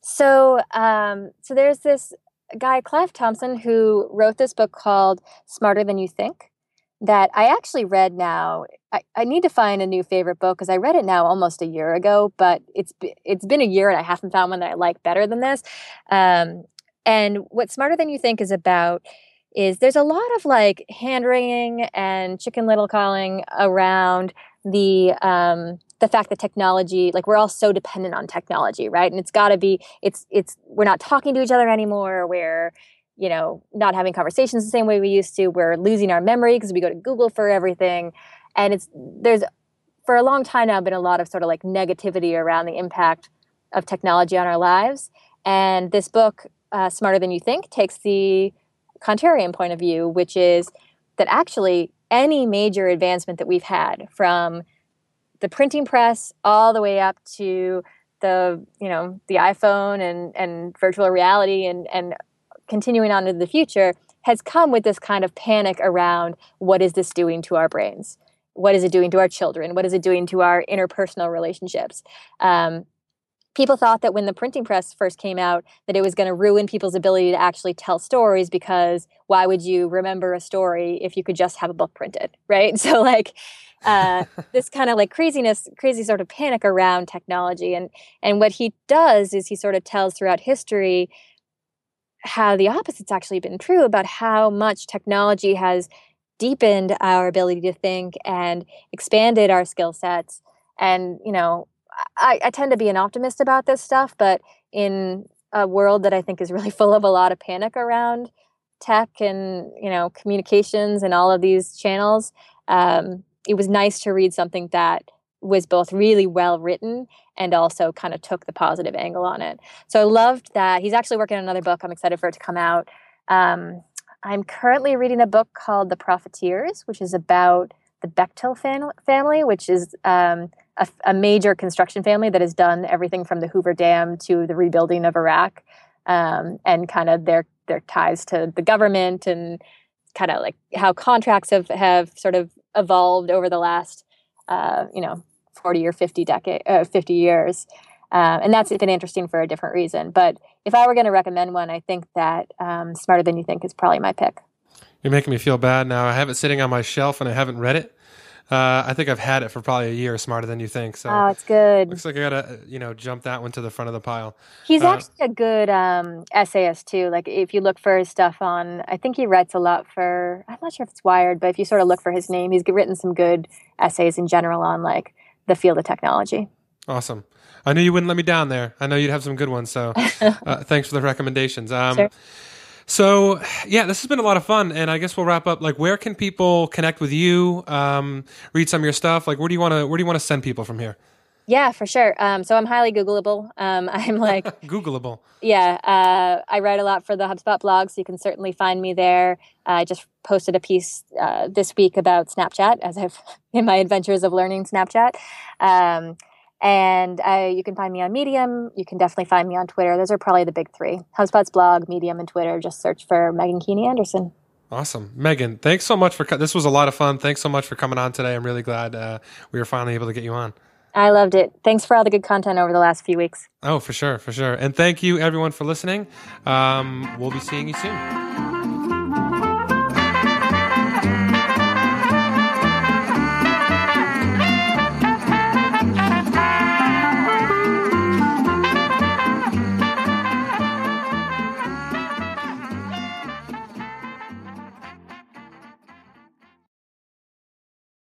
So um, so there's this guy Clive Thompson who wrote this book called Smarter Than You Think, that I actually read now. I, I need to find a new favorite book because I read it now almost a year ago, but it's it's been a year and I haven't found one that I like better than this. Um, and what Smarter Than You Think is about is there's a lot of like hand wringing and chicken little calling around the um, the fact that technology like we're all so dependent on technology right and it's got to be it's it's we're not talking to each other anymore we're you know, not having conversations the same way we used to. We're losing our memory because we go to Google for everything. And it's there's for a long time now been a lot of sort of like negativity around the impact of technology on our lives. And this book, uh, Smarter Than You Think, takes the contrarian point of view, which is that actually any major advancement that we've had from the printing press all the way up to the you know the iphone and and virtual reality and and continuing on into the future has come with this kind of panic around what is this doing to our brains? What is it doing to our children? What is it doing to our interpersonal relationships? Um, people thought that when the printing press first came out that it was going to ruin people's ability to actually tell stories because why would you remember a story if you could just have a book printed right so like uh, this kind of like craziness crazy sort of panic around technology and and what he does is he sort of tells throughout history how the opposite's actually been true about how much technology has deepened our ability to think and expanded our skill sets. And, you know, I, I tend to be an optimist about this stuff, but in a world that I think is really full of a lot of panic around tech and, you know, communications and all of these channels, um, it was nice to read something that was both really well written and also kind of took the positive angle on it. So I loved that. He's actually working on another book. I'm excited for it to come out. Um, I'm currently reading a book called The Profiteers, which is about the Bechtel fam- family, which is um, a, a, major construction family that has done everything from the Hoover Dam to the rebuilding of Iraq, um, and kind of their their ties to the government and kind of like how contracts have have sort of evolved over the last uh, you know 40 or 50 decade uh, 50 years uh, and that's been interesting for a different reason but if i were going to recommend one i think that um, smarter than you think is probably my pick you're making me feel bad now i have it sitting on my shelf and i haven't read it uh, I think I've had it for probably a year, smarter than you think. So oh, it's good. Looks like I gotta, you know, jump that one to the front of the pile. He's uh, actually a good um, essayist too. Like if you look for his stuff on, I think he writes a lot for. I'm not sure if it's Wired, but if you sort of look for his name, he's written some good essays in general on like the field of technology. Awesome. I knew you wouldn't let me down there. I know you'd have some good ones. So uh, thanks for the recommendations. Um, sure. So yeah, this has been a lot of fun, and I guess we'll wrap up. Like, where can people connect with you? Um, read some of your stuff. Like, where do you want to where do you want to send people from here? Yeah, for sure. Um, so I'm highly Googleable. Um, I'm like Googleable. Yeah, uh, I write a lot for the HubSpot blog, so you can certainly find me there. Uh, I just posted a piece uh, this week about Snapchat, as I've in my adventures of learning Snapchat. Um, and uh, you can find me on Medium. You can definitely find me on Twitter. Those are probably the big three HubSpot's blog, Medium, and Twitter. Just search for Meghan Keaney Anderson. Awesome. Meghan, thanks so much for this was a lot of fun. Thanks so much for coming on today. I'm really glad uh, we were finally able to get you on. I loved it. Thanks for all the good content over the last few weeks. Oh, for sure, for sure. And thank you everyone for listening. Um, we'll be seeing you soon.